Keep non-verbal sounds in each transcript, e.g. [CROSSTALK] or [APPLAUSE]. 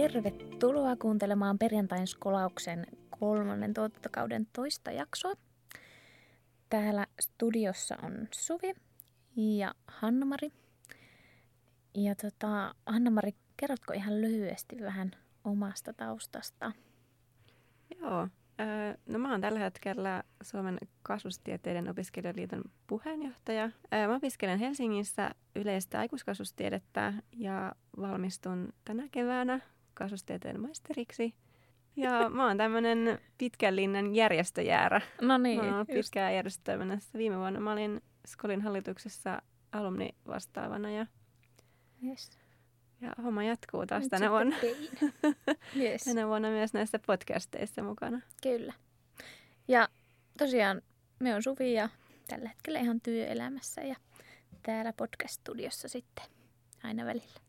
Tervetuloa kuuntelemaan perjantain skolauksen kolmannen tuotantokauden toista jaksoa. Täällä studiossa on Suvi ja Hanna-Mari. Ja tota, Hanna-Mari, kerrotko ihan lyhyesti vähän omasta taustasta? Joo, No mä oon tällä hetkellä Suomen kasvustieteiden opiskelijaliiton puheenjohtaja. Mä opiskelen Helsingissä yleistä aikuiskasvustiedettä ja valmistun tänä keväänä kasvustieteen maisteriksi. Ja mä oon tämmönen pitkän linjan järjestöjäärä. No niin, Mä oon pitkään järjestötoiminnassa. Viime vuonna mä olin Skolin hallituksessa alumni vastaavana ja, yes. ja homma jatkuu taas Nyt tänä vuonna. [LAUGHS] yes. Tänä vuonna myös näissä podcasteissa mukana. Kyllä. Ja tosiaan me on Suvi ja tällä hetkellä ihan työelämässä ja täällä podcast-studiossa sitten aina välillä.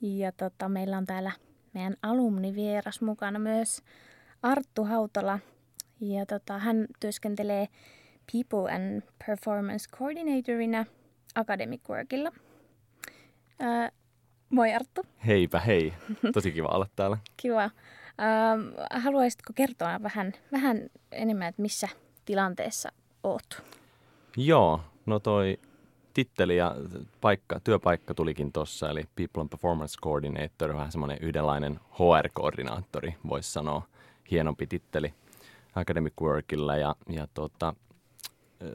Ja tota, meillä on täällä meidän alumnivieras mukana myös Arttu Hautola. Ja tota, hän työskentelee People and Performance Coordinatorina Academic Workilla. Ää, moi Arttu, Heipä hei, tosi kiva olla täällä. [LAUGHS] kiva. Ähm, haluaisitko kertoa vähän, vähän enemmän, että missä tilanteessa oot? Joo, no toi titteli ja paikka, työpaikka tulikin tossa, eli People and Performance Coordinator, vähän semmoinen yhdenlainen HR-koordinaattori, voisi sanoa, hienompi titteli Academic Workilla. Ja, ja tota,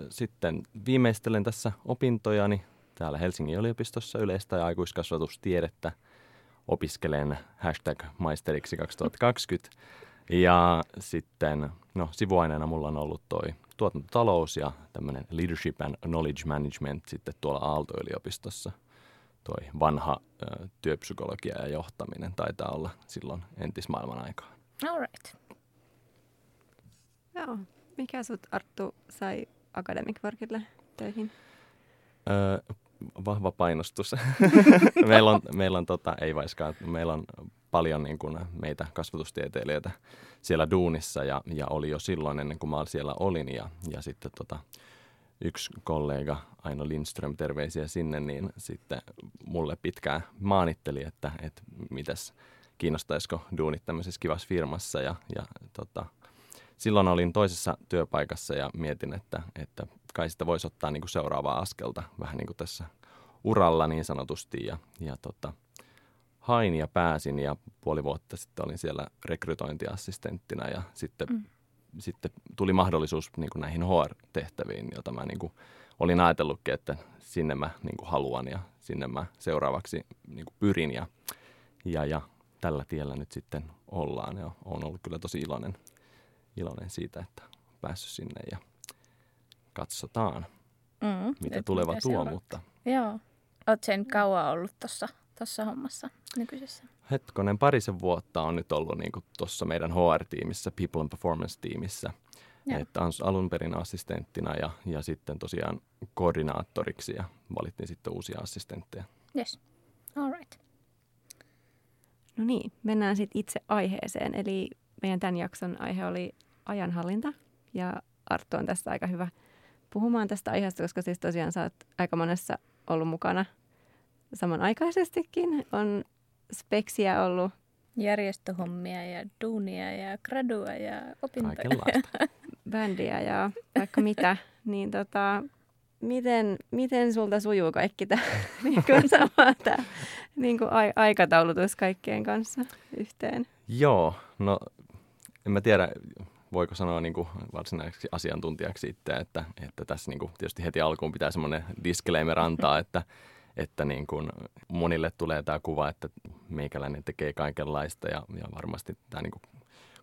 sitten viimeistelen tässä opintojani täällä Helsingin yliopistossa yleistä ja aikuiskasvatustiedettä. Opiskelen hashtag maisteriksi 2020. Ja sitten, no sivuaineena mulla on ollut toi tuotantotalous ja tämmöinen leadership and knowledge management sitten tuolla Aalto-yliopistossa. Toi vanha ö, työpsykologia ja johtaminen taitaa olla silloin entismaailman aikaa. All right. Joo. Mikä sut Arttu sai Academic Workille töihin? Öö, vahva painostus. [LAUGHS] meillä on, meillä on tota, ei vaiskaan, meillä on paljon niin kuin meitä kasvatustieteilijöitä siellä duunissa ja, ja oli jo silloin ennen kuin mä siellä olin ja, ja sitten tota, yksi kollega Aino Lindström, terveisiä sinne, niin sitten mulle pitkään maanitteli, että, että mitäs kiinnostaisiko duunit tämmöisessä kivassa firmassa ja, ja tota, silloin olin toisessa työpaikassa ja mietin, että, että kai sitä voisi ottaa niin kuin seuraavaa askelta vähän niin kuin tässä uralla niin sanotusti. Ja, ja tota, hain ja pääsin ja puoli vuotta sitten olin siellä rekrytointiassistenttina ja sitten, Mm. sitten tuli mahdollisuus niin kuin näihin HR-tehtäviin, jota mä niin kuin olin ajatellutkin, että sinne mä niin kuin haluan ja sinne mä seuraavaksi niin kuin pyrin ja, ja, ja tällä tiellä nyt sitten ollaan ja olen ollut kyllä tosi iloinen, iloinen siitä, että päässyt sinne ja katsotaan, Mm, mitä tuleva tuo, mutta Joo. Oot sen kauan ollut tuossa tossa hommassa nykyisessä? hetkonen parisen vuotta on nyt ollut niin tuossa meidän HR-tiimissä, People and Performance-tiimissä. Että on alun perin assistenttina ja, ja sitten tosiaan koordinaattoriksi ja valittiin sitten uusia assistentteja. Yes. All right. No niin, mennään sitten itse aiheeseen. Eli meidän tämän jakson aihe oli ajanhallinta. Ja Arttu on tässä aika hyvä puhumaan tästä aiheesta, koska siis tosiaan sä oot aika monessa ollut mukana samanaikaisestikin. On speksiä ollut. Järjestöhommia ja duunia ja gradua ja opintoja. [LAUGHS] Bändiä ja vaikka mitä, niin tota, miten, miten sulta sujuu kaikki tämä [LAUGHS] niin sama tää, niin kuin ai, aikataulutus kaikkien kanssa yhteen? Joo, no en mä tiedä, voiko sanoa niin kuin varsinaiseksi asiantuntijaksi itse, että, että tässä niin kuin tietysti heti alkuun pitää semmoinen disclaimer antaa, että, että niin kuin monille tulee tämä kuva, että meikäläinen tekee kaikenlaista ja, ja varmasti tämä niin kuin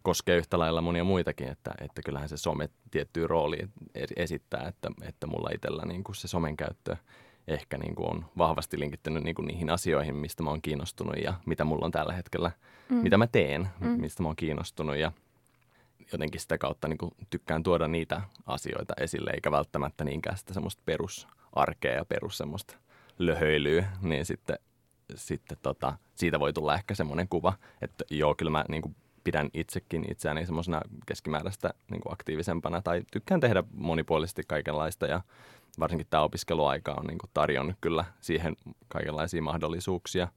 koskee yhtä lailla monia muitakin, että, että kyllähän se some tiettyä roolia esittää, että, että mulla itsellä niin kuin se somen käyttö ehkä niin kuin on vahvasti linkittynyt niin kuin niihin asioihin, mistä mä oon kiinnostunut ja mitä mulla on tällä hetkellä, mm. mitä mä teen, mm. mistä mä oon kiinnostunut ja jotenkin sitä kautta niin kuin tykkään tuoda niitä asioita esille, eikä välttämättä niinkään sitä semmoista perusarkea ja perus semmoista löhöilyä, niin sitten, sitten tota, siitä voi tulla ehkä semmoinen kuva, että joo, kyllä mä niin kuin pidän itsekin itseäni semmoisena keskimääräistä niin kuin aktiivisempana tai tykkään tehdä monipuolisesti kaikenlaista ja varsinkin tämä opiskeluaika on niin kuin tarjonnut kyllä siihen kaikenlaisia mahdollisuuksia.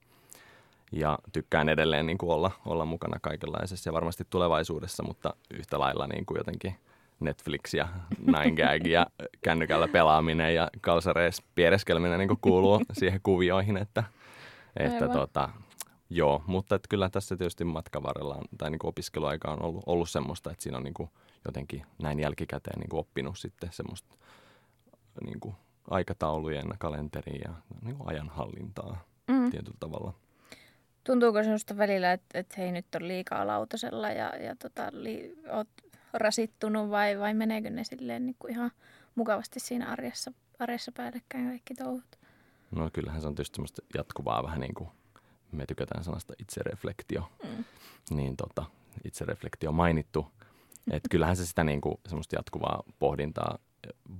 ja tykkään edelleen niin kuin olla, olla mukana kaikenlaisessa ja varmasti tulevaisuudessa, mutta yhtä lailla niin kuin jotenkin Netflix ja Nine Gag ja kännykällä pelaaminen ja kalsareissa piereskelminen niin kuuluu siihen kuvioihin, että, että tota, joo, mutta että kyllä tässä tietysti matkan varrella on, tai niin opiskeluaika on ollut, ollut semmoista, että siinä on niin kuin jotenkin näin jälkikäteen niin kuin oppinut sitten semmoista niin kuin aikataulujen, kalenteria ja niin kuin ajanhallintaa mm. tietyllä tavalla. Tuntuuko sinusta välillä, että, että hei nyt on liikaa lautasella ja, ja tota, li, oot rasittunut vai, vai meneekö ne silleen niin kuin ihan mukavasti siinä arjessa, arjessa päällekkäin kaikki touhut? No kyllähän se on tietysti semmoista jatkuvaa vähän niin kuin, me tykätään sanasta itsereflektio, mm. niin tota, itsereflektio mainittu. [LAUGHS] Että kyllähän se sitä niin kuin, semmoista jatkuvaa pohdintaa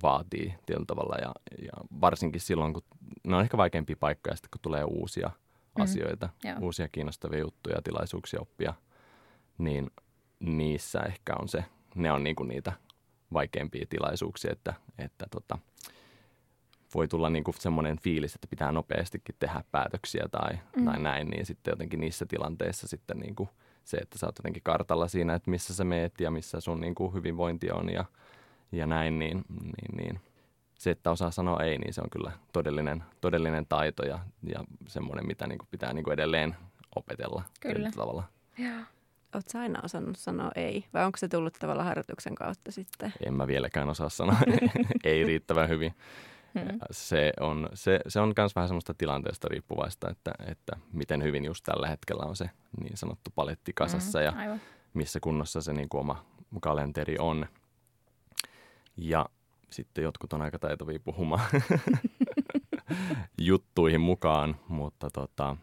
vaatii tietyllä tavalla ja, ja varsinkin silloin, kun ne on ehkä vaikeampia paikkoja sitten, kun tulee uusia mm. asioita, Joo. uusia kiinnostavia juttuja, tilaisuuksia oppia, niin niissä ehkä on se, ne on niinku niitä vaikeampia tilaisuuksia, että, että tota, voi tulla niinku semmoinen fiilis, että pitää nopeastikin tehdä päätöksiä tai, mm. tai näin, niin sitten jotenkin niissä tilanteissa sitten niinku se, että sä oot jotenkin kartalla siinä, että missä sä meet ja missä sun niinku hyvinvointi on ja, ja näin, niin, niin, niin se, että osaa sanoa ei, niin se on kyllä todellinen, todellinen taito ja, ja semmoinen, mitä niinku pitää niinku edelleen opetella kyllä. tavalla. Joo. Oletko aina osannut sanoa ei, vai onko se tullut tavallaan harjoituksen kautta sitten? En mä vieläkään osaa sanoa [LAUGHS] ei riittävän hyvin. Hmm. Se on, se, se on myös vähän semmoista tilanteesta riippuvaista, että, että miten hyvin just tällä hetkellä on se niin sanottu paletti kasassa hmm, ja aivan. missä kunnossa se niin kuin oma kalenteri on. Ja sitten jotkut on aika taitovia puhumaan [LAUGHS] [LAUGHS] juttuihin mukaan, mutta tota,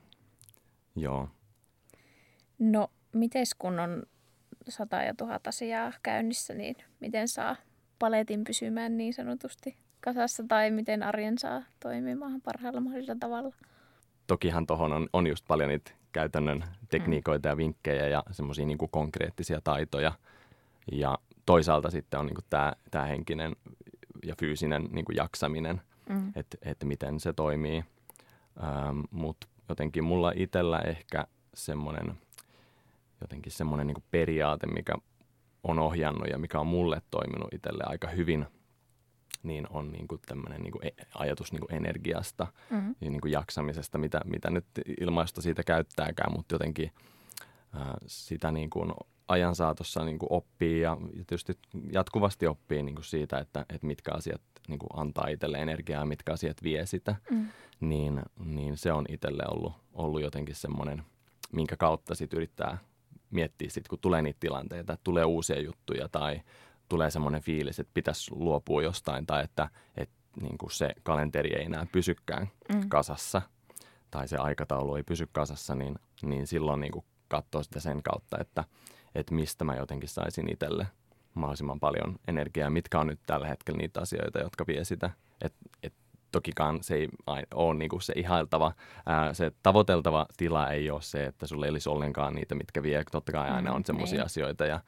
joo. No, mites kun on sata ja tuhat asiaa käynnissä, niin miten saa paletin pysymään niin sanotusti kasassa tai miten arjen saa toimimaan parhaalla mahdollisella tavalla? Tokihan tuohon on, on just paljon niitä käytännön tekniikoita mm. ja vinkkejä ja semmoisia niin konkreettisia taitoja. Ja toisaalta sitten on niin tämä henkinen ja fyysinen niin kuin jaksaminen, mm. että et miten se toimii. Ähm, Mutta jotenkin mulla itsellä ehkä semmoinen jotenkin semmoinen niin periaate, mikä on ohjannut ja mikä on mulle toiminut itselle aika hyvin, niin on niin kuin tämmöinen niin kuin e, ajatus niin kuin energiasta mm-hmm. ja niin kuin jaksamisesta, mitä, mitä nyt ilmaista siitä käyttääkään, mutta jotenkin ää, sitä niin kuin ajan saatossa niin kuin oppii ja tietysti jatkuvasti oppii niin kuin siitä, että, että mitkä asiat niin kuin antaa itselle energiaa ja mitkä asiat vie sitä, mm. niin, niin se on itselle ollut, ollut jotenkin semmoinen, minkä kautta sit yrittää miettiä sitten, kun tulee niitä tilanteita, että tulee uusia juttuja tai tulee semmoinen fiilis, että pitäisi luopua jostain tai että, että niin kuin se kalenteri ei enää pysykään mm. kasassa tai se aikataulu ei pysy kasassa, niin, niin silloin niin kuin katsoo sitä sen kautta, että, että mistä mä jotenkin saisin itselle mahdollisimman paljon energiaa, mitkä on nyt tällä hetkellä niitä asioita, jotka vie sitä. että et tokikaan se ei ole niin kuin se ihailtava, ää, se tavoiteltava tila ei ole se, että sulle ei olisi ollenkaan niitä, mitkä vie. Totta kai aina on mm, semmoisia niin. asioita ja,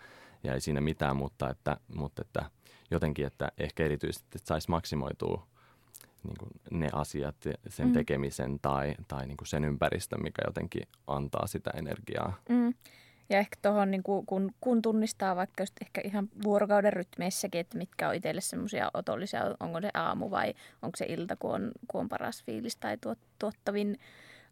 ja ei siinä mitään, mutta että, mutta että jotenkin, että ehkä erityisesti että saisi maksimoitua niin kuin ne asiat, sen mm. tekemisen tai, tai niin kuin sen ympäristön, mikä jotenkin antaa sitä energiaa. Mm. Ja ehkä tuohon, niin kun, kun tunnistaa vaikka just ehkä ihan vuorokauden rytmeissäkin, että mitkä on itselle semmoisia otollisia, onko se aamu vai onko se ilta, kun on, kun on paras fiilis tai tuot, tuottavin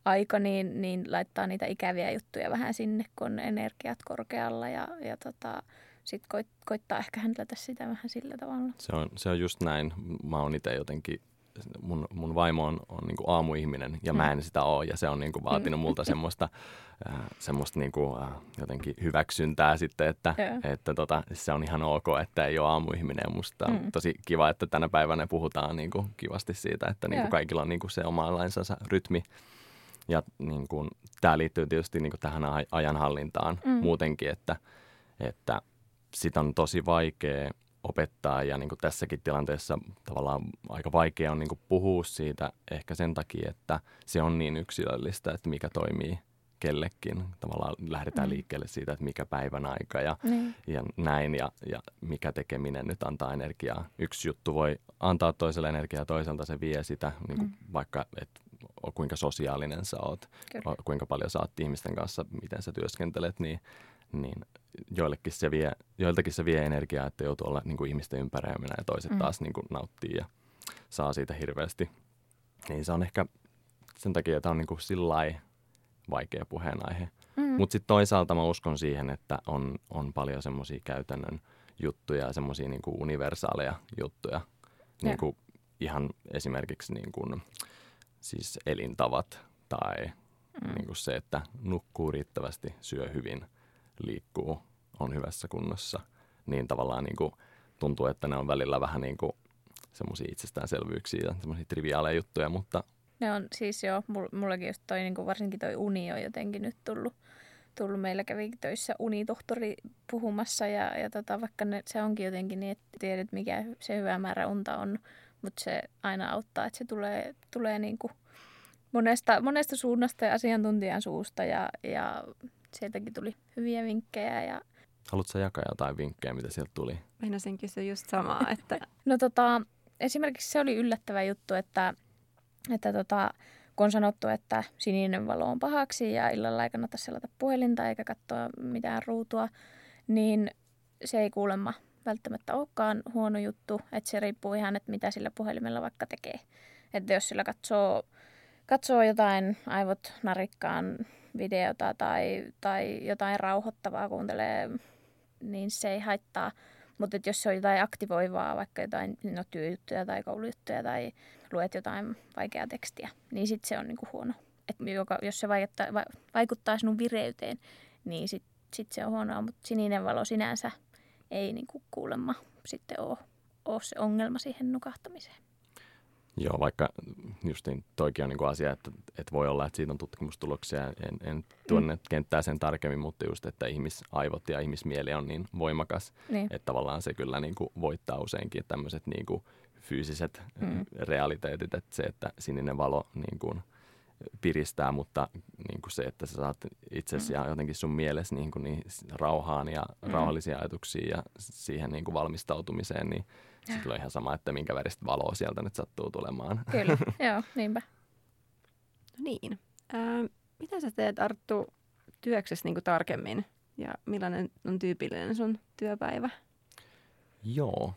aika, niin, niin laittaa niitä ikäviä juttuja vähän sinne, kun on energiat korkealla ja, ja tota, sitten koit, koittaa ehkä häntätä sitä vähän sillä tavalla. Se on, se on just näin. Mä oon itse jotenkin mun, mun vaimo on, on niin kuin aamuihminen ja mm. mä en sitä ole ja se on niin kuin vaatinut multa semmoista, äh, semmoista niin kuin, äh, jotenkin hyväksyntää sitten, että, yeah. että tota, se on ihan ok, että ei ole aamuihminen ja musta mm. on tosi kiva, että tänä päivänä puhutaan niin kuin kivasti siitä, että niin kuin kaikilla on niin kuin se omanlainsa rytmi ja niin kuin, tämä liittyy tietysti niin kuin tähän ajanhallintaan mm. muutenkin, että, että sitä on tosi vaikea opettaa ja niin kuin tässäkin tilanteessa tavallaan aika vaikea on niin kuin puhua siitä ehkä sen takia, että se on niin yksilöllistä, että mikä toimii kellekin. Tavallaan lähdetään mm. liikkeelle siitä, että mikä päivän aika ja, mm. ja näin ja, ja mikä tekeminen nyt antaa energiaa. Yksi juttu voi antaa toiselle energiaa, toiselta se vie sitä, niin kuin mm. vaikka että kuinka sosiaalinen sä oot, Kyllä. kuinka paljon sä oot ihmisten kanssa, miten sä työskentelet, niin, niin joillekin se vie, joiltakin se vie energiaa, että joutuu olla niin kuin ihmisten ympäröimänä ja toiset mm. taas niin kuin nauttii ja saa siitä hirveästi. Niin se on ehkä sen takia, että on niin kuin sillä vaikea puheenaihe. Mm. Mutta sitten toisaalta mä uskon siihen, että on, on paljon semmoisia käytännön juttuja ja semmoisia niin universaaleja juttuja. Niin kuin ihan esimerkiksi niin kuin, siis elintavat tai mm. niin kuin se, että nukkuu riittävästi, syö hyvin, liikkuu, on hyvässä kunnossa. Niin tavallaan niin kuin, tuntuu, että ne on välillä vähän niin kuin semmoisia itsestäänselvyyksiä ja semmoisia triviaaleja juttuja, mutta... Ne on siis joo, mullakin just toi, niin kuin varsinkin toi uni on jotenkin nyt tullut, tullut. Meillä kävi töissä unitohtori puhumassa ja, ja tota, vaikka ne, se onkin jotenkin niin, että tiedät mikä se hyvä määrä unta on, mutta se aina auttaa, että se tulee, tulee niin kuin monesta, monesta suunnasta ja asiantuntijan suusta ja, ja sieltäkin tuli hyviä vinkkejä. Ja... Haluatko jakaa jotain vinkkejä, mitä sieltä tuli? Meinasin kysyä just samaa. [LAUGHS] Että... no tota, esimerkiksi se oli yllättävä juttu, että, että tota, kun on sanottu, että sininen valo on pahaksi ja illalla ei kannata selata puhelinta eikä katsoa mitään ruutua, niin se ei kuulemma välttämättä olekaan huono juttu, että se riippuu ihan, että mitä sillä puhelimella vaikka tekee. Että jos sillä katsoo, katsoo jotain aivot narikkaan videota tai, tai jotain rauhoittavaa kuuntelee, niin se ei haittaa. Mutta jos se on jotain aktivoivaa, vaikka jotain no, työjuttuja tai koulujuttuja tai luet jotain vaikeaa tekstiä, niin sitten se on niinku huono. Et joka, jos se vaikuttaa, va, vaikuttaa sinun vireyteen, niin sitten sit se on huonoa. Mutta sininen valo sinänsä ei niinku kuulemma sitten ole, se ongelma siihen nukahtamiseen. Joo, vaikka justiin toikin on niin kuin asia, että, että voi olla, että siitä on tutkimustuloksia. En, en tuonne mm. kenttää sen tarkemmin, mutta just, että ihmisaivot ja ihmismieli on niin voimakas, niin. että tavallaan se kyllä niin kuin voittaa useinkin tämmöiset niin kuin fyysiset mm. realiteetit, että se, että sininen valo niin kuin piristää, mutta niin kuin se, että sä saat itsesi mm. ja jotenkin sun mielessä niin kuin niin rauhaan ja mm. rauhallisia ajatuksia ja siihen niin kuin valmistautumiseen, niin sitten on ihan sama, että minkä väristä valoa sieltä nyt sattuu tulemaan. Kyllä, [LAUGHS] joo, niinpä. No niin. Äh, mitä sä teet Arttu työksessä niin tarkemmin ja millainen on tyypillinen sun työpäivä? Joo.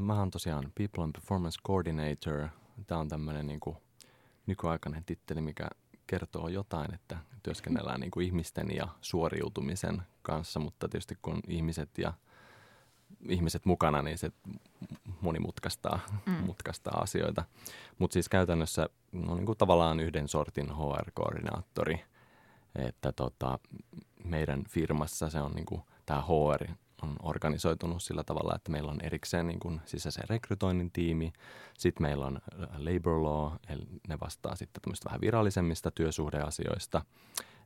Mä oon tosiaan People and Performance Coordinator. Tämä on tämmöinen niin nykyaikainen titteli, mikä kertoo jotain, että työskennellään niin kuin ihmisten ja suoriutumisen kanssa, mutta tietysti kun ihmiset ja ihmiset mukana, niin se monimutkaistaa mm. mutkaistaa asioita. Mutta siis käytännössä no niin kuin tavallaan yhden sortin HR-koordinaattori, että tota, meidän firmassa se on niin kuin, tämä HR on organisoitunut sillä tavalla, että meillä on erikseen niin kuin sisäisen rekrytoinnin tiimi, sitten meillä on labor law, eli ne vastaa sitten tämmöistä vähän virallisemmista työsuhdeasioista,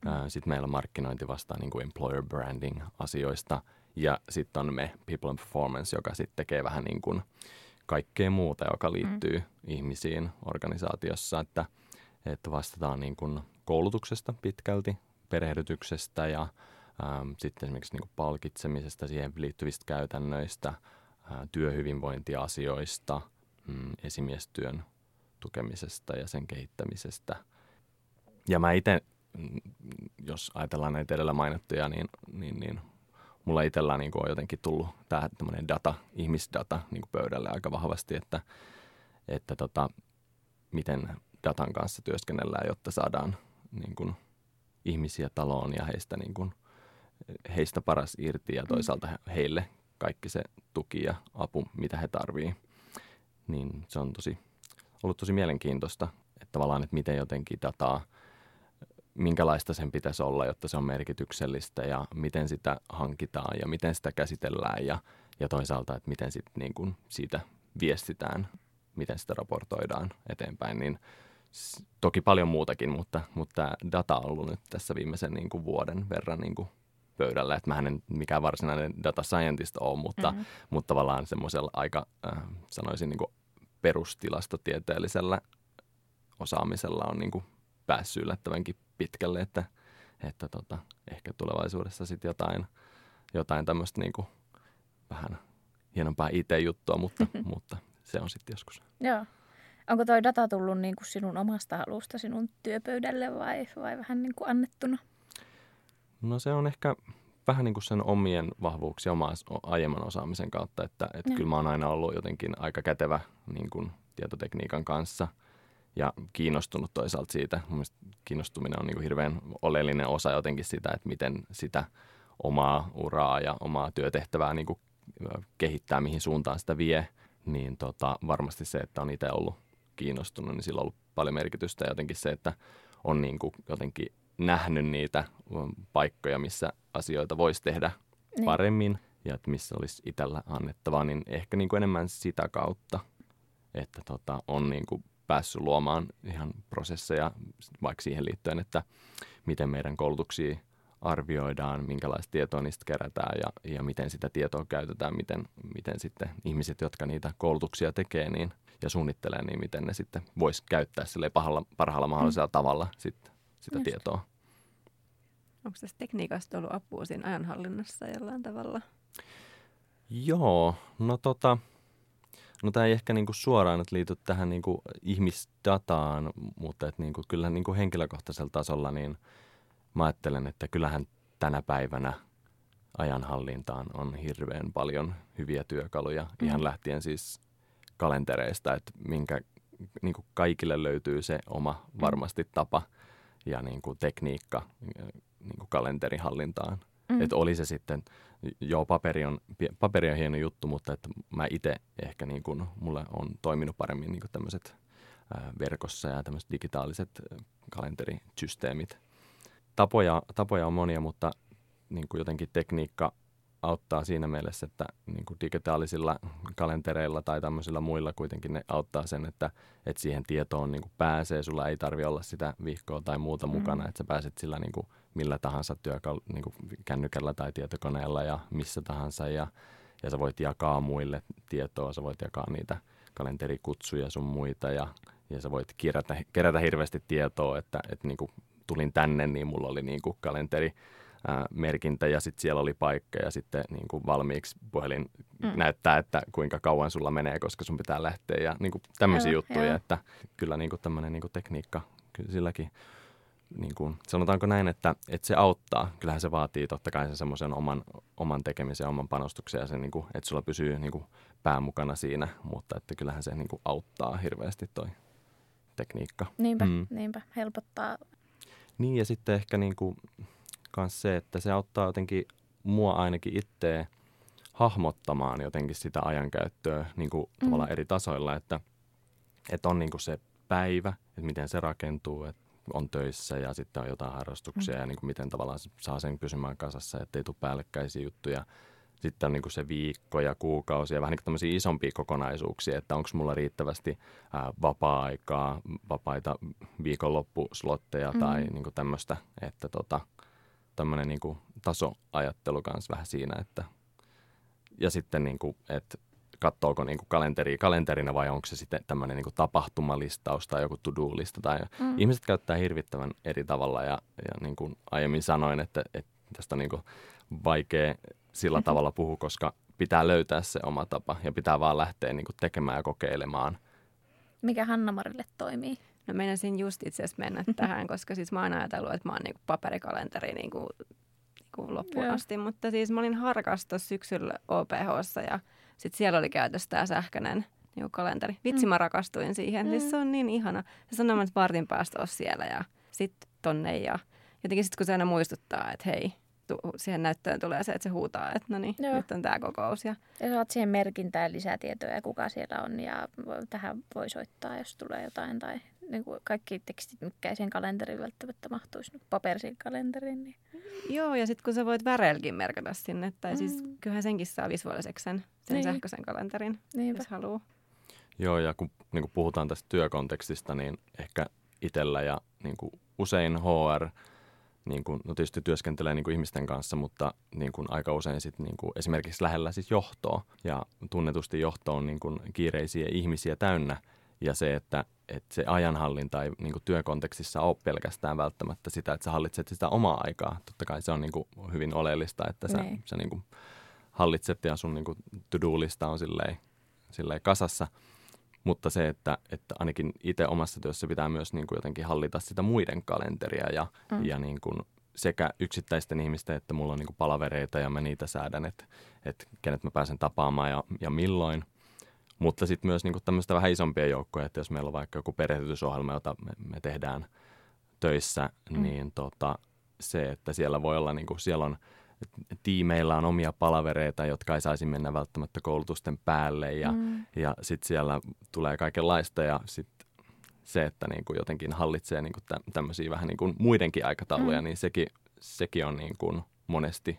mm. sitten meillä on markkinointi vastaa niin kuin employer branding asioista – ja sitten on me, People and Performance, joka sitten tekee vähän niin kuin kaikkea muuta, joka liittyy mm. ihmisiin organisaatiossa, että, että vastataan niin kuin koulutuksesta pitkälti, perehdytyksestä ja ähm, sitten esimerkiksi niin kuin palkitsemisesta, siihen liittyvistä käytännöistä, äh, työhyvinvointiasioista, mm, esimiestyön tukemisesta ja sen kehittämisestä. Ja mä itse, mm, jos ajatellaan näitä edellä mainittuja, niin, niin, niin mulla itsellä niin on jotenkin tullut tämä tämmöinen data, ihmisdata niin kuin pöydälle aika vahvasti, että, että tota, miten datan kanssa työskennellään, jotta saadaan niin kuin, ihmisiä taloon ja heistä, niin kuin, heistä paras irti ja toisaalta heille kaikki se tuki ja apu, mitä he tarvii. Niin se on tosi, ollut tosi mielenkiintoista, että tavallaan, että miten jotenkin dataa – minkälaista sen pitäisi olla, jotta se on merkityksellistä ja miten sitä hankitaan ja miten sitä käsitellään ja, ja toisaalta, että miten sit niin kuin siitä viestitään, miten sitä raportoidaan eteenpäin, niin toki paljon muutakin, mutta, mutta data on ollut nyt tässä viimeisen niin kuin vuoden verran niin kuin pöydällä, että mä en mikään varsinainen data scientist ole, mutta, mm-hmm. mutta tavallaan semmoisella aika, äh, sanoisin niin kuin perustilastotieteellisellä osaamisella on niin kuin päässyt yllättävänkin pitkälle, että, että tota, ehkä tulevaisuudessa sitten jotain, jotain tämmöistä niin vähän hienompaa IT-juttua, mutta, [LAUGHS] mutta se on sitten joskus. Joo. Onko toi data tullut niin kuin sinun omasta halusta sinun työpöydälle vai, vai vähän niin kuin annettuna? No se on ehkä vähän niin kuin sen omien vahvuuksien omaa aiemman osaamisen kautta, että, että kyllä mä oon aina ollut jotenkin aika kätevä niin kuin tietotekniikan kanssa ja kiinnostunut toisaalta siitä. Mielestäni kiinnostuminen on niin kuin hirveän oleellinen osa jotenkin sitä, että miten sitä omaa uraa ja omaa työtehtävää niin kuin kehittää, mihin suuntaan sitä vie, niin tota, varmasti se, että on itse ollut kiinnostunut, niin sillä on ollut paljon merkitystä. Jotenkin se, että on niin kuin jotenkin nähnyt niitä paikkoja, missä asioita voisi tehdä niin. paremmin ja että missä olisi itsellä annettavaa, niin ehkä niin kuin enemmän sitä kautta, että tota, on niin kuin päässyt luomaan ihan prosesseja vaikka siihen liittyen, että miten meidän koulutuksia arvioidaan, minkälaista tietoa niistä kerätään ja, ja miten sitä tietoa käytetään, miten, miten sitten ihmiset, jotka niitä koulutuksia tekee niin, ja suunnittelee, niin miten ne sitten vois käyttää sille parhaalla, parhaalla mahdollisella mm. tavalla sit, sitä Just. tietoa. Onko tässä tekniikasta ollut apua siinä ajanhallinnassa jollain tavalla? Joo, no tota, no tämä ei ehkä niinku suoraan että liity tähän niinku ihmisdataan, mutta et niinku, kyllähän niinku henkilökohtaisella tasolla niin mä ajattelen, että kyllähän tänä päivänä ajanhallintaan on hirveän paljon hyviä työkaluja, mm. ihan lähtien siis kalentereista, että minkä niin kuin kaikille löytyy se oma mm. varmasti tapa ja niin kuin tekniikka niin kuin kalenterihallintaan. Mm. Että oli se sitten, joo paperi on, paperi on hieno juttu, mutta että mä itse ehkä niin kuin, mulle on toiminut paremmin niin tämmöiset verkossa ja tämmöiset digitaaliset kalenterisysteemit. Tapoja, tapoja on monia, mutta niin kuin jotenkin tekniikka auttaa siinä mielessä, että niin kuin digitaalisilla kalentereilla tai tämmöisillä muilla kuitenkin ne auttaa sen, että, että siihen tietoon niin kuin pääsee. Sulla ei tarvi olla sitä vihkoa tai muuta mm. mukana, että sä pääset sillä niin kuin millä tahansa työkal- niin kuin kännykällä tai tietokoneella ja missä tahansa. Ja, ja sä voit jakaa muille tietoa, sä voit jakaa niitä kalenterikutsuja sun muita ja, ja sä voit kerätä, kerätä hirveästi tietoa, että, että niin kuin tulin tänne, niin mulla oli niin kuin kalenteri merkintä ja sitten siellä oli paikka ja sitten niin kuin valmiiksi puhelin mm. näyttää, että kuinka kauan sulla menee, koska sun pitää lähteä ja niin kuin tämmöisiä juttuja, joo. että kyllä niin kuin tämmöinen niin kuin tekniikka, kyllä silläkin niin kuin, sanotaanko näin, että, että se auttaa. Kyllähän se vaatii totta kai sen semmoisen oman, oman tekemisen, oman panostuksen ja sen, niin kuin, että sulla pysyy niin kuin, pää mukana siinä, mutta että kyllähän se niin kuin, auttaa hirveästi toi tekniikka. Niinpä, mm. niinpä, helpottaa. Niin ja sitten ehkä niin kuin, kans se, että se auttaa jotenkin mua ainakin itseä hahmottamaan jotenkin sitä ajankäyttöä niin kuin mm. tavallaan eri tasoilla, että, että on niin kuin se päivä, että miten se rakentuu, että on töissä ja sitten on jotain harrastuksia mm. ja niin kuin miten tavallaan saa sen pysymään kasassa, ettei tule päällekkäisiä juttuja. Sitten on niin kuin se viikko ja kuukausi ja vähän niin tämmöisiä isompia kokonaisuuksia, että onko mulla riittävästi ää, vapaa-aikaa, vapaita viikonloppuslotteja mm. tai niin kuin tämmöistä, että tota, tämmöinen niin kuin tasoajattelu kanssa vähän siinä, että ja sitten niin kuin, että katsoako niin kuin kalenteri kalenterina vai onko se sitten tämmöinen niin kuin tapahtumalistaus tai joku to-do-lista. Tai mm. Ihmiset käyttää hirvittävän eri tavalla ja, ja niin kuin aiemmin sanoin, että, että tästä on niin kuin vaikea sillä mm-hmm. tavalla puhua, koska pitää löytää se oma tapa ja pitää vaan lähteä niin kuin tekemään ja kokeilemaan. Mikä Hanna-Marille toimii? No meinasin just itse asiassa mennä tähän, koska siis mä oon ajatellut, että mä oon niinku paperikalenteri niinku, niinku loppuun Joo. asti. Mutta siis mä olin harkas syksyllä OPHssa ja sitten siellä oli käytössä tämä sähköinen niinku kalenteri. Vitsi, mm. mä rakastuin siihen. Mm. Siis se on niin ihana. Se sanoo, että vartin päästä olla siellä ja sitten tonne ja jotenkin sitten kun se aina muistuttaa, että hei, siihen näyttöön tulee se, että se huutaa, että no niin, Joo. nyt on tämä kokous. Ja, ja saat siihen merkintään lisätietoja, kuka siellä on ja tähän voi soittaa, jos tulee jotain tai niin kuin kaikki tekstit, mitkä ei sen kalenteriin välttämättä mahtuisi nyt paperisiin kalenteriin. Niin. Joo, ja sitten kun sä voit väreilläkin merkata sinne, tai siis mm. siis kyllähän senkin saa visuaaliseksi sen, sen niin. sähköisen kalenterin, Niinpä. jos haluaa. Joo, ja kun niin kuin puhutaan tästä työkontekstista, niin ehkä itsellä ja niin kuin usein HR – niin kuin, no tietysti työskentelee niin kuin ihmisten kanssa, mutta niin kuin aika usein sit, niin kuin esimerkiksi lähellä siis johtoa. Ja tunnetusti johto on niin kuin kiireisiä ihmisiä täynnä. Ja se, että, että se ajanhallinta ei niin kuin työkontekstissa ole pelkästään välttämättä sitä, että sä hallitset sitä omaa aikaa. Totta kai se on niin kuin hyvin oleellista, että sä, niin. sä niin kuin hallitset ja sun niin kuin to-do-lista on silleen, silleen kasassa. Mutta se, että, että ainakin itse omassa työssä pitää myös niin kuin jotenkin hallita sitä muiden kalenteria ja, mm. ja niin kuin sekä yksittäisten ihmisten, että mulla on niin kuin palavereita ja mä niitä säädän, että, että kenet mä pääsen tapaamaan ja, ja milloin. Mutta sitten myös niin tämmöistä vähän isompia joukkoja, että jos meillä on vaikka joku perehdytysohjelma, jota me, me tehdään töissä, mm. niin tota, se, että siellä voi olla, niin kuin, siellä on tiimeillä on omia palavereita, jotka ei saisi mennä välttämättä koulutusten päälle ja, mm. ja sitten siellä tulee kaikenlaista ja sitten se, että niin kuin jotenkin hallitsee niin kuin tä, tämmöisiä vähän niin kuin muidenkin aikatauluja, mm. niin sekin, sekin on niin kuin monesti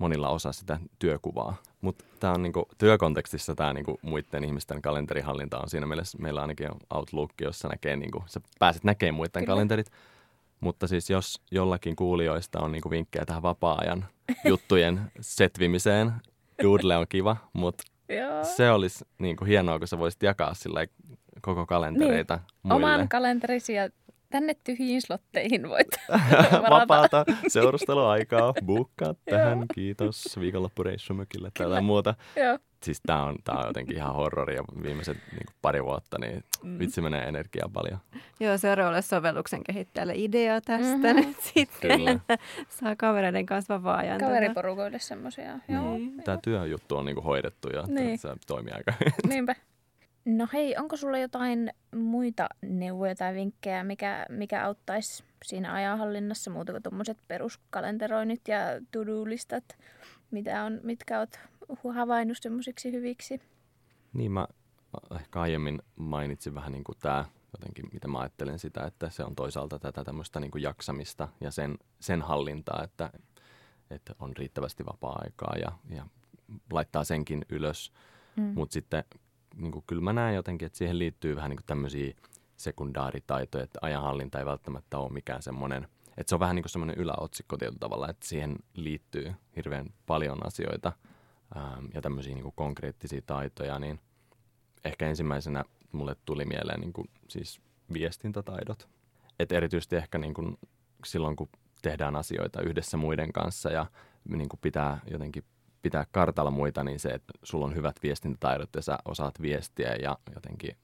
monilla osa sitä työkuvaa. Mutta tämä on niinku, työkontekstissa tämä niinku, muiden ihmisten kalenterihallinta on siinä mielessä, meillä ainakin on Outlook, jossa näkee, niinku, sä pääset näkemään muiden Kyllä. kalenterit. Mutta siis jos jollakin kuulijoista on niinku vinkkejä tähän vapaa-ajan [LAUGHS] juttujen setvimiseen, Doodle on kiva, mutta se olisi niinku hienoa, kun sä voisit jakaa sillä koko kalentereita niin. muille. Oman kalenterisi ja tänne tyhjiin slotteihin voit [LAUGHS] Vapaata seurusteluaikaa, buukkaa tähän, kiitos, viikonloppureissumökille tai jotain muuta. Joo siis tämä on, tää on jotenkin ihan horrori ja viimeiset niin kuin pari vuotta, niin mm. vitsi menee energiaa paljon. Joo, seuraavalle sovelluksen kehittäjälle idea tästä mm-hmm. nyt sitten, Kyllä. että saa kavereiden kanssa vapaa-ajan. Kaveriporukoille semmoisia. Niin. Tämä työjuttu on niin kuin hoidettu ja niin. se toimii aika hyvin. Niinpä. No hei, onko sulla jotain muita neuvoja tai vinkkejä, mikä, mikä auttaisi siinä ajanhallinnassa, muuta kuin tuommoiset peruskalenteroinnit ja to-do-listat, mitä on, mitkä olet havainnut semmoisiksi hyviksi? Niin mä ehkä aiemmin mainitsin vähän niin kuin tämä, jotenkin miten mä ajattelen sitä, että se on toisaalta tätä tämmöistä niin kuin jaksamista ja sen, sen hallintaa, että, että on riittävästi vapaa-aikaa ja, ja laittaa senkin ylös. Mm. Mutta sitten niin kuin, kyllä mä näen jotenkin, että siihen liittyy vähän niin tämmöisiä sekundaaritaitoja, että ajanhallinta ei välttämättä ole mikään semmoinen, että se on vähän niin kuin semmoinen yläotsikko tietyllä tavalla, että siihen liittyy hirveän paljon asioita – ähm, ja tämmöisiä niin kuin konkreettisia taitoja, niin ehkä ensimmäisenä mulle tuli mieleen niin kuin, siis viestintätaidot. Et erityisesti ehkä niin kuin, silloin, kun tehdään asioita yhdessä muiden kanssa ja niin kuin pitää jotenkin pitää kartalla muita, niin se, että sulla on hyvät viestintätaidot ja sä osaat viestiä ja jotenkin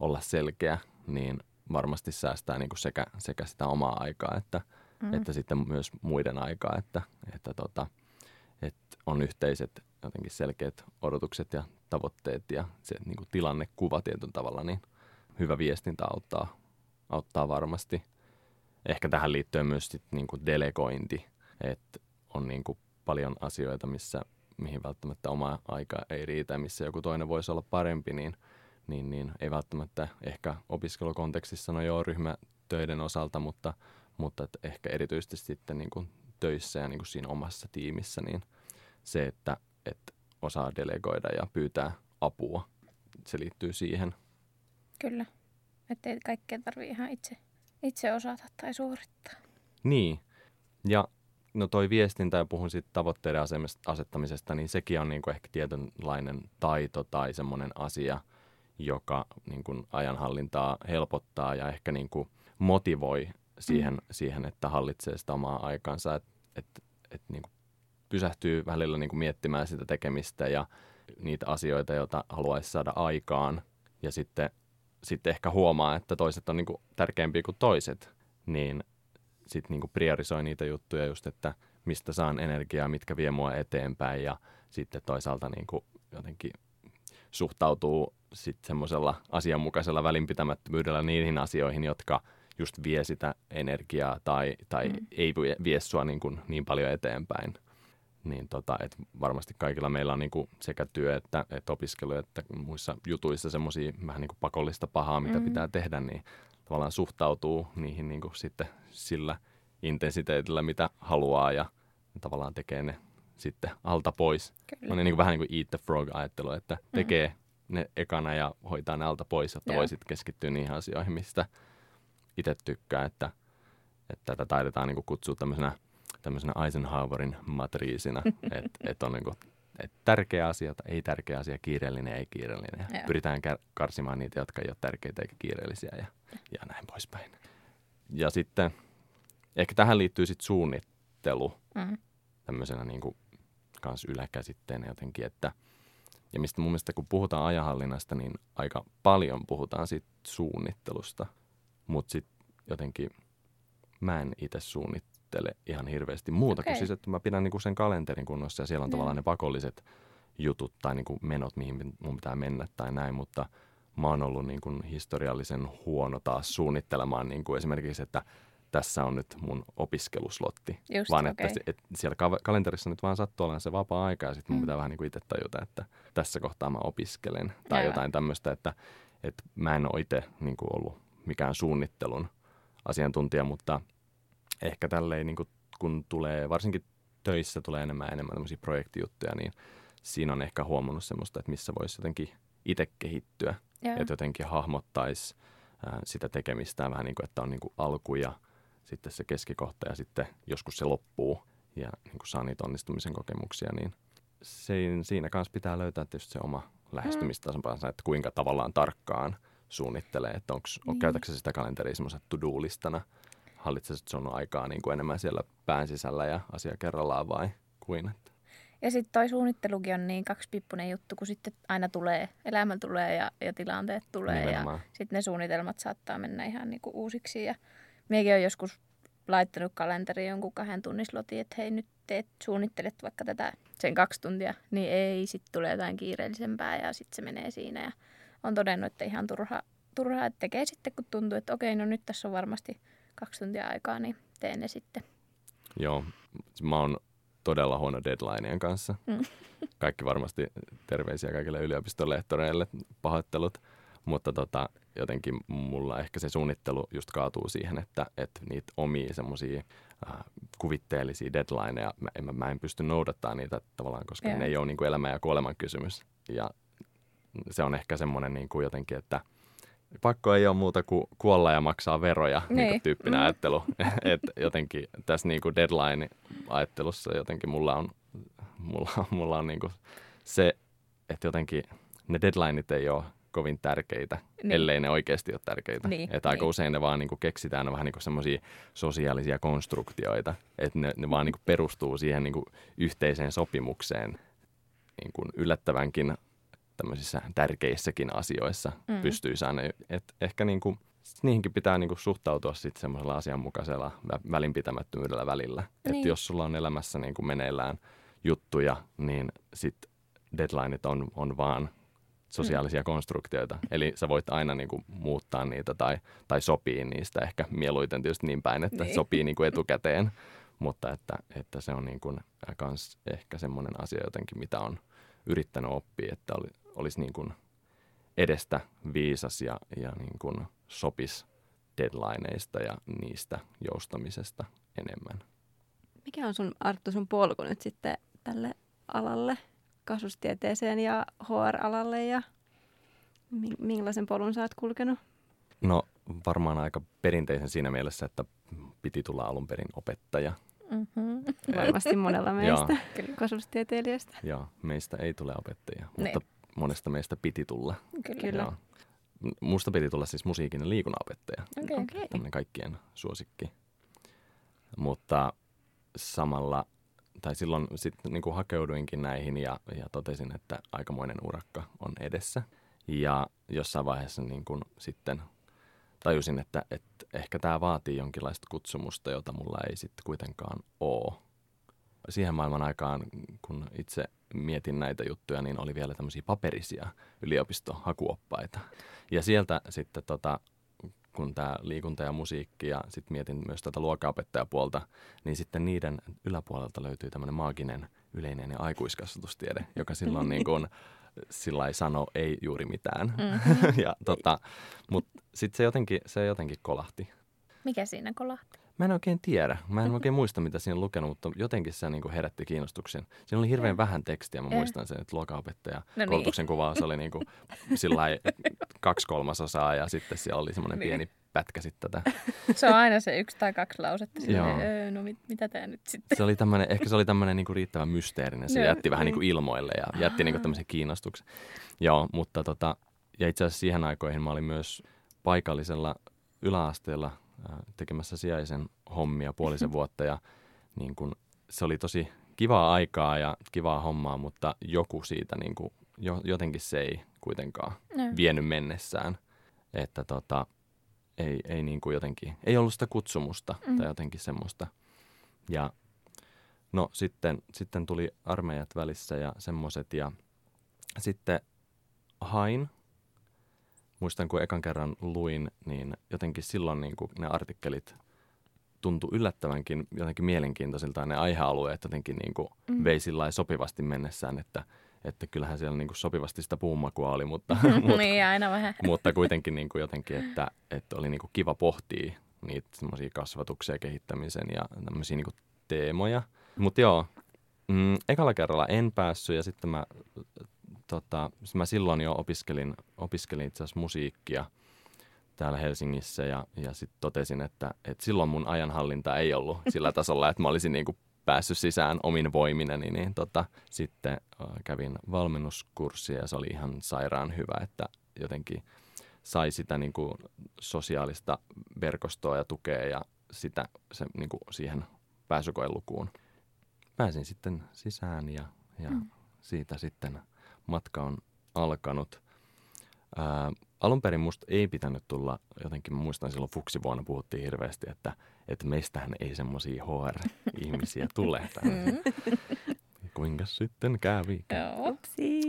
olla selkeä, niin varmasti säästää niin kuin sekä, sekä sitä omaa aikaa että, mm. että sitten myös muiden aikaa, että, että tota, että on yhteiset jotenkin selkeät odotukset ja tavoitteet ja se niin kuin tilannekuva tietyllä tavalla, niin hyvä viestintä auttaa, auttaa varmasti. Ehkä tähän liittyen myös sit niin kuin delegointi, että on niin kuin paljon asioita, missä, mihin välttämättä oma aika ei riitä, missä joku toinen voisi olla parempi, niin, niin, niin ei välttämättä ehkä opiskelukontekstissa, no joo, ryhmätöiden osalta, mutta, mutta että ehkä erityisesti sitten niin kuin töissä ja niin kuin siinä omassa tiimissä, niin se, että, että osaa delegoida ja pyytää apua, se liittyy siihen. Kyllä, että ei kaikkea tarvitse ihan itse, itse osata tai suorittaa. Niin, ja no toi viestintä ja puhun siitä tavoitteiden asettamisesta, niin sekin on niin kuin ehkä tietynlainen taito tai semmoinen asia, joka niin kuin ajanhallintaa helpottaa ja ehkä niin kuin motivoi siihen, mm. siihen, että hallitsee sitä omaa aikansa. Että et, et niin kuin pysähtyy välillä niin kuin miettimään sitä tekemistä ja niitä asioita, joita haluaisi saada aikaan. Ja sitten, sitten ehkä huomaa, että toiset on niin kuin tärkeämpiä kuin toiset. Niin sitten niin kuin priorisoi niitä juttuja just, että mistä saan energiaa, mitkä vie mua eteenpäin. Ja sitten toisaalta niin kuin jotenkin suhtautuu sitten semmoisella asianmukaisella välinpitämättömyydellä niihin asioihin, jotka just vie sitä energiaa tai, tai mm. ei vie sua niin, kuin niin paljon eteenpäin niin tota, et varmasti kaikilla meillä on niinku sekä työ että, että opiskelu että muissa jutuissa semmoisia vähän niinku pakollista pahaa, mitä mm. pitää tehdä, niin tavallaan suhtautuu niihin niinku sitten sillä intensiteetillä, mitä haluaa ja tavallaan tekee ne sitten alta pois. Kyllä. On niin kuin, vähän niin kuin eat the frog-ajattelu, että mm. tekee mm. ne ekana ja hoitaa ne alta pois, jotta voi sitten keskittyä niihin asioihin, mistä itse tykkää, että, että tätä taidetaan niin kuin kutsua tämmöisenä tämmöisenä Eisenhowerin matriisina, [LAUGHS] että et on niinku, et tärkeä asia, ei tärkeä asia, kiireellinen, ei kiireellinen. Ja pyritään kär- karsimaan niitä, jotka ei ole tärkeitä eikä kiireellisiä ja, ja näin poispäin. Ja sitten ehkä tähän liittyy sitten suunnittelu mm. tämmöisenä niinku kans yläkäsitteenä jotenkin, että ja mistä mun mielestä kun puhutaan ajanhallinnasta, niin aika paljon puhutaan siitä suunnittelusta. Mutta sitten jotenkin mä en itse suunnittele ihan hirveästi muuta okay. kuin siis, että mä pidän niinku sen kalenterin kunnossa ja siellä on yeah. tavallaan ne pakolliset jutut tai niinku menot, mihin mun pitää mennä tai näin, mutta mä oon ollut niinku historiallisen huono taas suunnittelemaan niinku esimerkiksi, että tässä on nyt mun opiskeluslotti. Just, vaan okay. että, että siellä kalenterissa nyt vaan sattuu olemaan se vapaa-aika ja sitten mun mm. pitää vähän niin kuin itse tajuta, että tässä kohtaa mä opiskelen. Tai Jaa. jotain tämmöistä, että, että mä en ole itse niin kuin ollut mikään suunnittelun asiantuntija, mutta ehkä tälleen niin kuin, kun tulee, varsinkin töissä tulee enemmän ja enemmän tämmöisiä projektijuttuja, niin siinä on ehkä huomannut semmoista, että missä voisi jotenkin itse kehittyä. Jaa. Että jotenkin hahmottaisi sitä tekemistä vähän niin kuin, että on niin kuin alku ja sitten se keskikohta ja sitten joskus se loppuu ja niin kuin saa niitä onnistumisen kokemuksia, niin siinä, siinä kanssa pitää löytää tietysti se oma lähestymistasansa, että kuinka tavallaan tarkkaan suunnittelee, että onko, niin. käytätkö sitä kalenteria semmoisena to-do-listana, hallitseeko sun aikaa niin kuin enemmän siellä pään sisällä ja asia kerrallaan vai kuin? Että. Ja sitten toi suunnittelukin on niin kaksipippunen juttu, kun sitten aina tulee, elämä tulee ja, ja tilanteet tulee Nimenomaan. ja sitten ne suunnitelmat saattaa mennä ihan niin kuin uusiksi ja Miekin on joskus laittanut kalenteriin jonkun kahden tunnin slotin, että hei nyt teet, suunnittelet vaikka tätä sen kaksi tuntia, niin ei, sitten tulee jotain kiireellisempää ja sitten se menee siinä. Ja on todennut, että ihan turha, turha että tekee sitten, kun tuntuu, että okei, no nyt tässä on varmasti kaksi tuntia aikaa, niin teen ne sitten. Joo, mä oon todella huono deadlineien kanssa. Mm. [LAUGHS] Kaikki varmasti terveisiä kaikille yliopistolehtoreille, pahoittelut. Mutta tota, jotenkin mulla ehkä se suunnittelu just kaatuu siihen, että, että niitä omia semmoisia äh, kuvitteellisia deadlineja, mä, en, mä en pysty noudattamaan niitä tavallaan, koska yeah. ne ei ole niin kuin elämän ja kuoleman kysymys. Ja se on ehkä semmoinen niin kuin jotenkin, että pakko ei ole muuta kuin kuolla ja maksaa veroja niin. Niin tyyppinen mm. ajattelu. [LAUGHS] että jotenkin tässä niin kuin deadline-ajattelussa jotenkin mulla on, mulla, mulla on niin kuin se, että jotenkin ne deadlineit ei ole kovin tärkeitä, niin. ellei ne oikeasti ole tärkeitä. Niin, että aika niin. usein ne vaan niin kuin keksitään vähän niin semmoisia sosiaalisia konstruktioita, että ne, ne vaan niin kuin perustuu siihen niin kuin yhteiseen sopimukseen niin kuin yllättävänkin tämmöisissä tärkeissäkin asioissa mm. pystyy saada. Et ehkä niin kuin, niihinkin pitää niin kuin suhtautua sitten semmoisella asianmukaisella välinpitämättömyydellä välillä. Niin. Että jos sulla on elämässä niin kuin meneillään juttuja, niin sitten deadlineit on, on vaan sosiaalisia mm. konstruktioita. Eli sä voit aina niin kuin, muuttaa niitä tai, tai sopii niistä ehkä mieluiten tietysti niin päin, että niin. sopii niin kuin etukäteen. Mutta että, että se on niin kuin, kans ehkä semmoinen asia jotenkin, mitä on yrittänyt oppia, että oli, olisi niin kuin edestä viisas ja, ja niin kuin sopis deadlineista ja niistä joustamisesta enemmän. Mikä on sun, Arttu, sun polku nyt sitten tälle alalle? kasvustieteeseen ja HR-alalle ja millaisen polun sä oot kulkenut? No varmaan aika perinteisen siinä mielessä, että piti tulla alun perin opettaja. Mm-hmm. Varmasti monella meistä kasvustieteilijöistä. Joo, meistä ei tule opettajia, ne. mutta monesta meistä piti tulla. Kyllä. Joo. Musta piti tulla siis musiikin ja liikunnanopettaja. Okay. Okay. Tämmöinen kaikkien suosikki. Mutta samalla tai silloin sitten niin kuin hakeuduinkin näihin ja, ja totesin, että aikamoinen urakka on edessä. Ja jossain vaiheessa niin kuin sitten tajusin, että, että ehkä tämä vaatii jonkinlaista kutsumusta, jota mulla ei sitten kuitenkaan ole. Siihen maailman aikaan, kun itse mietin näitä juttuja, niin oli vielä tämmöisiä paperisia yliopistohakuoppaita. Ja sieltä sitten tota, kun tämä liikunta ja musiikki ja sitten mietin myös tätä luokanopettajapuolta, niin sitten niiden yläpuolelta löytyy tämmöinen maaginen yleinen ja aikuiskasvatustiede, joka silloin [LAUGHS] niin kuin, sillä ei sano ei juuri mitään. Mm-hmm. [LAUGHS] ja, tota, Mutta sitten se jotenkin, se jotenkin kolahti. Mikä siinä kolahti? Mä en oikein tiedä. Mä en oikein muista, mitä siinä on lukenut, mutta jotenkin se niin kuin herätti kiinnostuksen. Siinä oli hirveän vähän tekstiä. Mä muistan sen, että luokanopettaja no niin. koulutuksen kuvaus oli niin kuin kaksi kolmasosaa ja sitten siellä oli semmoinen niin. pieni pätkä sitten tätä. Se on aina se yksi tai kaksi lausetta. Silleen, öö, no mit, mitä tämä nyt sitten? Se oli tämmönen, ehkä se oli tämmöinen niin riittävän mysteerinen. Se no, jätti vähän niin kuin ilmoille ja jätti niin kuin tämmöisen kiinnostuksen. Joo, mutta tota, ja itse asiassa siihen aikoihin mä olin myös paikallisella yläasteella tekemässä sijaisen hommia puolisen [LAUGHS] vuotta ja niin kun, se oli tosi kivaa aikaa ja kivaa hommaa, mutta joku siitä niin kuin jo, jotenkin se ei kuitenkaan No. vienyt mennessään. Että tota, ei, ei niin kuin jotenkin, ei ollut sitä kutsumusta Mm. tai jotenkin semmoista. Ja no sitten, sitten tuli armeijat välissä ja semmoiset ja sitten hain. Muistan, kun ekan kerran luin, niin jotenkin silloin niin kuin ne artikkelit tuntui yllättävänkin jotenkin mielenkiintoisilta ne aihealueet jotenkin niin kuin Mm. vei sillä sopivasti mennessään, että, että kyllähän siellä niin kuin sopivasti sitä puumakua oli, mutta, [LAUGHS] mutta niin, aina vähän. mutta kuitenkin niin kuin jotenkin, että, että oli niin kuin kiva pohtia niitä semmoisia kasvatuksia, kehittämisen ja tämmöisiä niin kuin teemoja. Mutta joo, mm, ekalla kerralla en päässyt ja sitten mä, tota, mä silloin jo opiskelin, opiskelin itse asiassa musiikkia täällä Helsingissä ja, ja sitten totesin, että, että silloin mun ajanhallinta ei ollut [LAUGHS] sillä tasolla, että mä olisin niin kuin päässyt sisään omin voimineni, niin tota, sitten kävin valmennuskurssia ja se oli ihan sairaan hyvä, että jotenkin sai sitä niin kuin sosiaalista verkostoa ja tukea ja sitä se, niin kuin siihen pääsykoelukuun. Pääsin sitten sisään ja, ja Mm. siitä sitten matka on alkanut. Ää, alun perin musta ei pitänyt tulla, jotenkin mä muistan silloin fuksivuonna puhuttiin hirveästi, että, että meistähän ei semmoisia HR-ihmisiä [LAUGHS] tule. Mm. Kuinka sitten kävi? Joo. Upsi.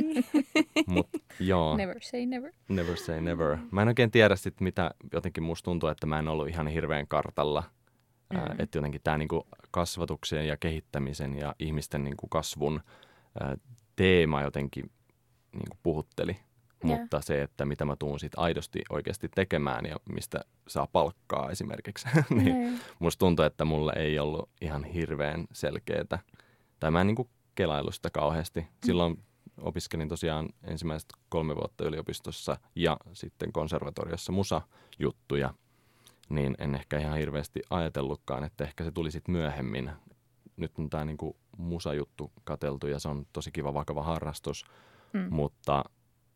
Mut joo, Never say never. never say never. Mä en oikein tiedä sit, mitä jotenkin musta tuntuu, että mä en ollut ihan hirveän kartalla. Ää, Mm. että jotenkin tämä niinku kasvatuksen ja kehittämisen ja ihmisten niinku kasvun ää, teema jotenkin niinku puhutteli. Joo. Mutta se, että mitä mä tuun sit aidosti oikeasti tekemään ja mistä saa palkkaa esimerkiksi, [LAUGHS] niin Niin. musta tuntuu, että mulle ei ollut ihan hirveän selkeätä. Tai mä en niinku kelailu sitä kauheasti. Silloin opiskelin tosiaan ensimmäiset kolme vuotta yliopistossa ja sitten konservatoriossa musajuttuja, niin en ehkä ihan hirveästi ajatellutkaan, että ehkä se tuli sitten myöhemmin. Nyt on tämä niinku musajuttu kateltu ja se on tosi kiva vakava harrastus, Mm. mutta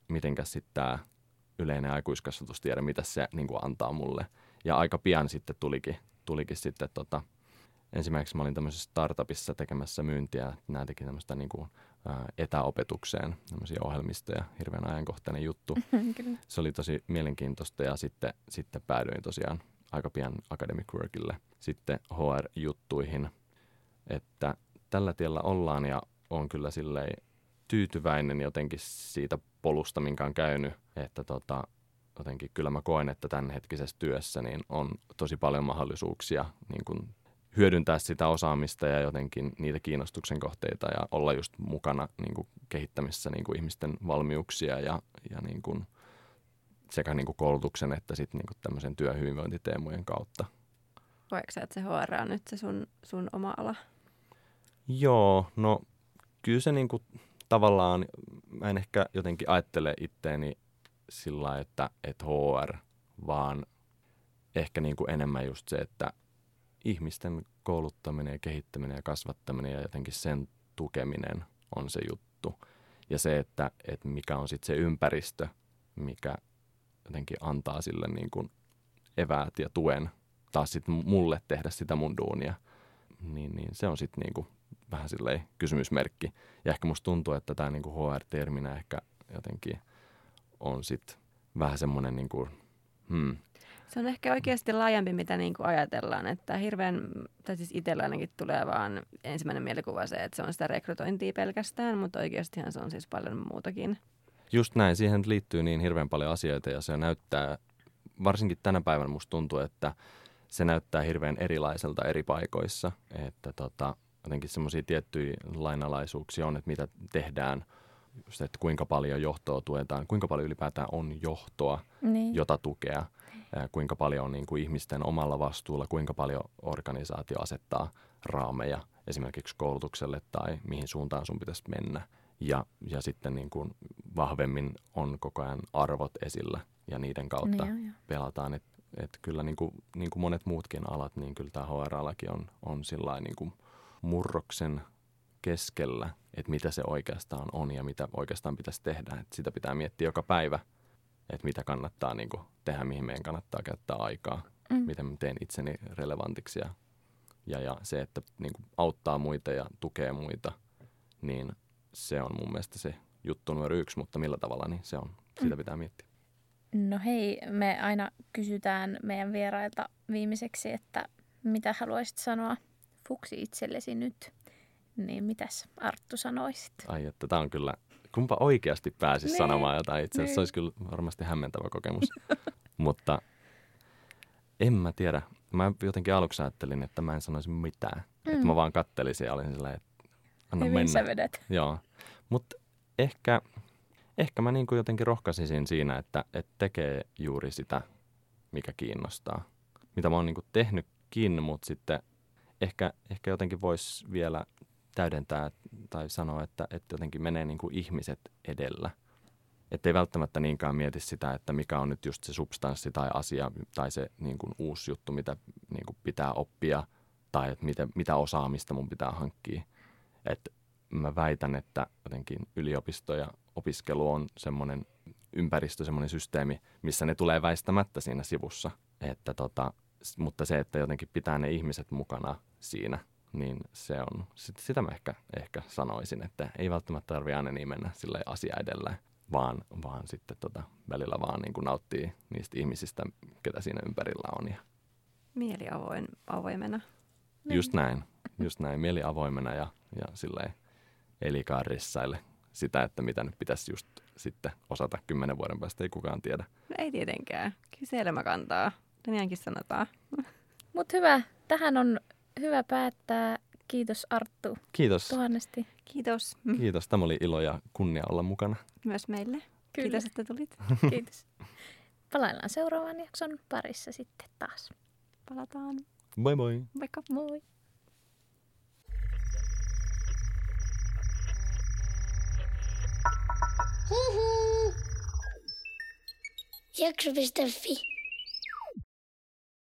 mitenkäs sitten tämä yleinen aikuiskasvatustiede, mitä se niinku antaa mulle. Ja aika pian sitten tulikin, tulikin sitten tota, ensimmäiseksi mä olin tämmöisessä startupissa tekemässä myyntiä. Nämä teki tämmöistä niinku, ää, etäopetukseen, tämmöisiä ohjelmistoja, hirveän ajankohtainen juttu. [LAUGHS] Kyllä. Se oli tosi mielenkiintoista ja sitten, sitten päädyin tosiaan aika pian academic workille, sitten HR-juttuihin, että tällä tiellä ollaan ja on kyllä silleen tyytyväinen jotenkin siitä polusta, minkä on käynyt, että tota, jotenkin kyllä mä koen, että tämänhetkisessä työssä niin on tosi paljon mahdollisuuksia niin kuin hyödyntää sitä osaamista ja jotenkin niitä kiinnostuksen kohteita ja olla just mukana niin kuin kehittämässä niin kuin ihmisten valmiuksia ja, ja niin kuin sekä niin kuin koulutuksen että sitten niin kuin tämmöisen työhyvinvointiteemojen kautta. Koetko sä, että se HR on nyt se sun, sun oma ala? Joo, no kyllä se niin kuin, tavallaan, mä en ehkä jotenkin ajattele itteeni sillä lailla, että, että HR, vaan ehkä niin kuin enemmän just se, että ihmisten kouluttaminen ja kehittäminen ja kasvattaminen ja jotenkin sen tukeminen on se juttu. Ja se, että, että mikä on sitten se ympäristö, mikä jotenkin antaa sille niin kuin eväät ja tuen taas sitten mulle tehdä sitä mun duunia, niin, niin se on sitten niin kuin vähän silleen kysymysmerkki. Ja ehkä musta tuntuu, että tämä niinku HR-terminä ehkä jotenkin on sitten vähän semmoinen, niinku, hmm, Se on ehkä oikeasti laajempi, mitä niin kuin ajatellaan. Että hirveän, tai siis itsellä ainakin tulee vaan ensimmäinen mielikuva se, että se on sitä rekrytointia pelkästään, mutta oikeastihan se on siis paljon muutakin. just näin, siihen liittyy niin hirveän paljon asioita ja se näyttää, varsinkin tänä päivänä musta tuntuu, että se näyttää hirveän erilaiselta eri paikoissa. Että tota, jotenkin semmoisia tiettyjä lainalaisuuksia on, että mitä tehdään, just, että kuinka paljon johtoa tuetaan, kuinka paljon ylipäätään on johtoa, Niin. jota tukea, kuinka paljon on niin kuin ihmisten omalla vastuulla, kuinka paljon organisaatio asettaa raameja esimerkiksi koulutukselle tai mihin suuntaan sun pitäisi mennä. Ja, ja sitten niin kuin vahvemmin on koko ajan arvot esillä ja niiden kautta Niin, joo, joo. pelataan. Että et kyllä niin kuin, niin kuin monet muutkin alat, niin kyllä tämä HR-alakin on, on sillä niin kuin murroksen keskellä, että mitä se oikeastaan on ja mitä oikeastaan pitäisi tehdä. Et sitä pitää miettiä joka päivä, että mitä kannattaa niin kuin tehdä, mihin meidän kannattaa käyttää aikaa, Mm. miten mä teen itseni relevantiksi ja, ja, ja se, että niin kuin auttaa muita ja tukee muita, niin se on mun mielestä se juttu numero yksi, mutta millä tavalla, niin se on, Mm. pitää miettiä. No hei, me aina kysytään meidän vierailta viimeiseksi, että mitä haluaisit sanoa fuksi itsellesi nyt. Niin mitäs Arttu sanoisit? Ai, että tämä on kyllä, kumpa oikeasti pääsisi Niin, sanomaan jotain itse asiassa, se niin. olisi kyllä varmasti hämmentävä kokemus. [LAUGHS] mutta en mä tiedä. Mä jotenkin aluksi ajattelin, että mä en sanoisi mitään. Mm. Että mä vaan kattelisin ja olin silleen, että anna Hyvin mennä. sä vedät. Joo, mutta ehkä, ehkä mä niin kuin jotenkin rohkaisisin siinä, että, että tekee juuri sitä, mikä kiinnostaa. Mitä mä oon niin kuin tehnytkin, mutta sitten ehkä, ehkä jotenkin voisi vielä täydentää tai sanoa, että, että jotenkin menee niin kuin ihmiset edellä. Että ei välttämättä niinkään mieti sitä, että mikä on nyt just se substanssi tai asia tai se niin kuin uusi juttu, mitä niin kuin pitää oppia tai että mitä, mitä osaamista mun pitää hankkia. Että mä väitän, että jotenkin yliopisto ja opiskelu on semmoinen ympäristö, semmoinen systeemi, missä ne tulee väistämättä siinä sivussa. Että tota, mutta se, että jotenkin pitää ne ihmiset mukana siinä, niin se on, sit, sitä mä ehkä, ehkä sanoisin, että ei välttämättä tarvitse aina niin mennä sille asia edellä, vaan, vaan sitten tota, välillä vaan niin kuin nauttii niistä ihmisistä, ketä siinä ympärillä on. Ja Mieli avoin, avoimena. Just näin, just näin, mieli avoimena ja, ja silleen elikaarrissaille sitä, että mitä nyt pitäisi just sitten osata kymmenen vuoden päästä, ei kukaan tiedä. No ei tietenkään. Kyllä se elämä kantaa. Niinkin sanotaan. Mutta hyvä, tähän on hyvä päättää. Kiitos Arttu Kiitos, tuhannesti. Kiitos kiitos. Tämä oli ilo ja kunnia olla mukana. myös meille. Kyllä. Kiitos, että tulit. [LAUGHS] Kiitos. Palaillaan seuraavan jakson parissa sitten taas. Palataan. Moi moi! Vaikka. Moi! Jakso.fi